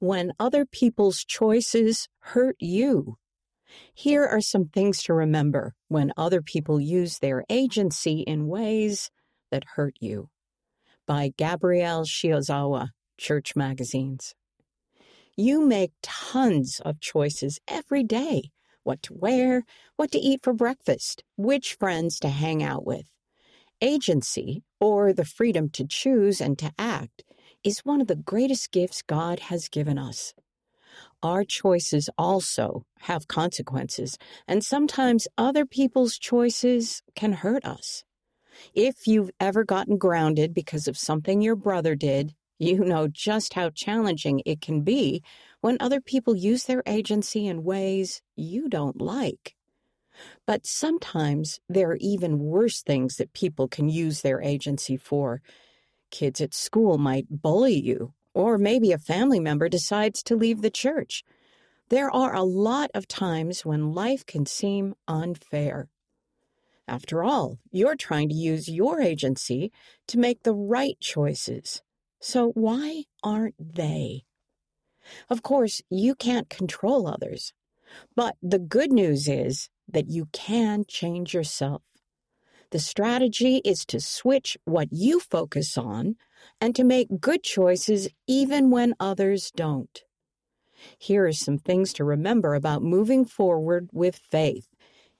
when other people's choices hurt you. Here are some things to remember when other people use their agency in ways that hurt you. By Gabrielle Shiozawa, Church Magazines. You make tons of choices every day what to wear, what to eat for breakfast, which friends to hang out with. Agency, or the freedom to choose and to act, is one of the greatest gifts God has given us. Our choices also have consequences, and sometimes other people's choices can hurt us. If you've ever gotten grounded because of something your brother did, you know just how challenging it can be when other people use their agency in ways you don't like. But sometimes there are even worse things that people can use their agency for. Kids at school might bully you, or maybe a family member decides to leave the church. There are a lot of times when life can seem unfair. After all, you're trying to use your agency to make the right choices. So why aren't they? Of course, you can't control others. But the good news is that you can change yourself. The strategy is to switch what you focus on and to make good choices even when others don't. Here are some things to remember about moving forward with faith,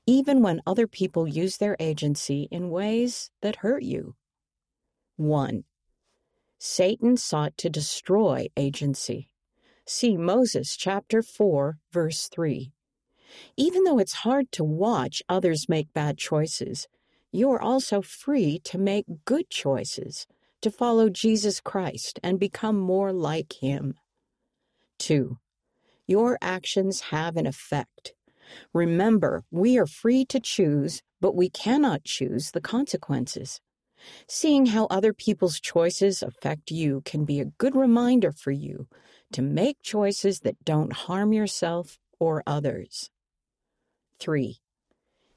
even when other people use their agency in ways that hurt you. 1. Satan sought to destroy agency. See Moses chapter 4, verse 3. Even though it's hard to watch others make bad choices, you are also free to make good choices, to follow Jesus Christ and become more like Him. 2. Your actions have an effect. Remember, we are free to choose, but we cannot choose the consequences. Seeing how other people's choices affect you can be a good reminder for you to make choices that don't harm yourself or others. 3.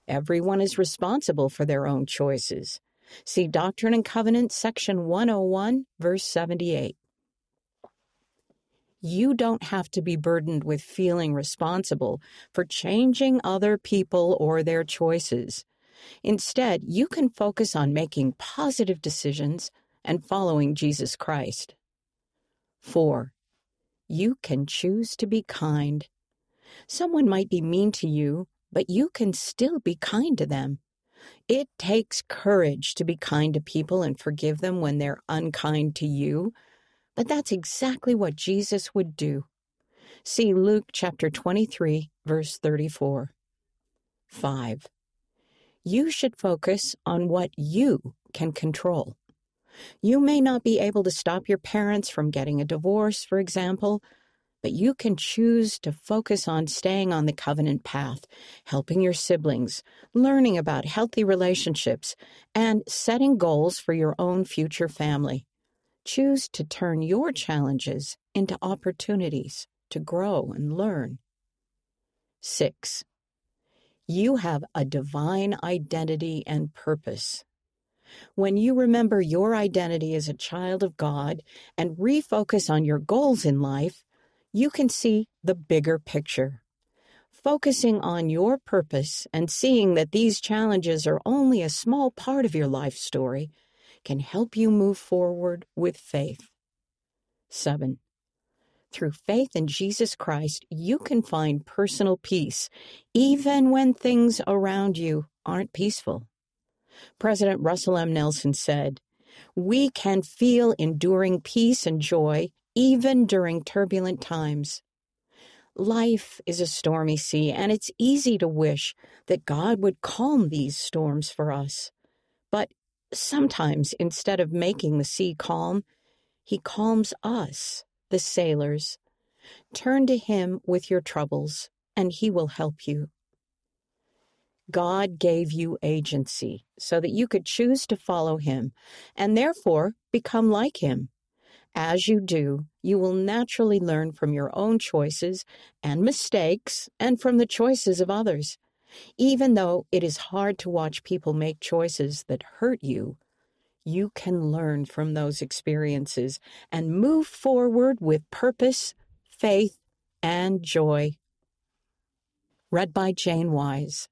Everyone is responsible for their own choices. See Doctrine and Covenants, section 101, verse 78. You don't have to be burdened with feeling responsible for changing other people or their choices. Instead, you can focus on making positive decisions and following Jesus Christ. 4. You can choose to be kind. Someone might be mean to you, but you can still be kind to them. It takes courage to be kind to people and forgive them when they're unkind to you, but that's exactly what Jesus would do. See Luke chapter 23, verse 34. 5 you should focus on what you can control. You may not be able to stop your parents from getting a divorce, for example, but you can choose to focus on staying on the covenant path, helping your siblings, learning about healthy relationships, and setting goals for your own future family. Choose to turn your challenges into opportunities to grow and learn. 6. You have a divine identity and purpose. When you remember your identity as a child of God and refocus on your goals in life, you can see the bigger picture. Focusing on your purpose and seeing that these challenges are only a small part of your life story can help you move forward with faith. 7. Through faith in Jesus Christ, you can find personal peace, even when things around you aren't peaceful. President Russell M. Nelson said, We can feel enduring peace and joy even during turbulent times. Life is a stormy sea, and it's easy to wish that God would calm these storms for us. But sometimes, instead of making the sea calm, He calms us the sailors. Turn to him with your troubles, and he will help you. God gave you agency so that you could choose to follow him and therefore become like him. As you do, you will naturally learn from your own choices and mistakes and from the choices of others. Even though it is hard to watch people make choices that hurt you, you can learn from those experiences and move forward with purpose, faith, and joy. Read by Jane Wise.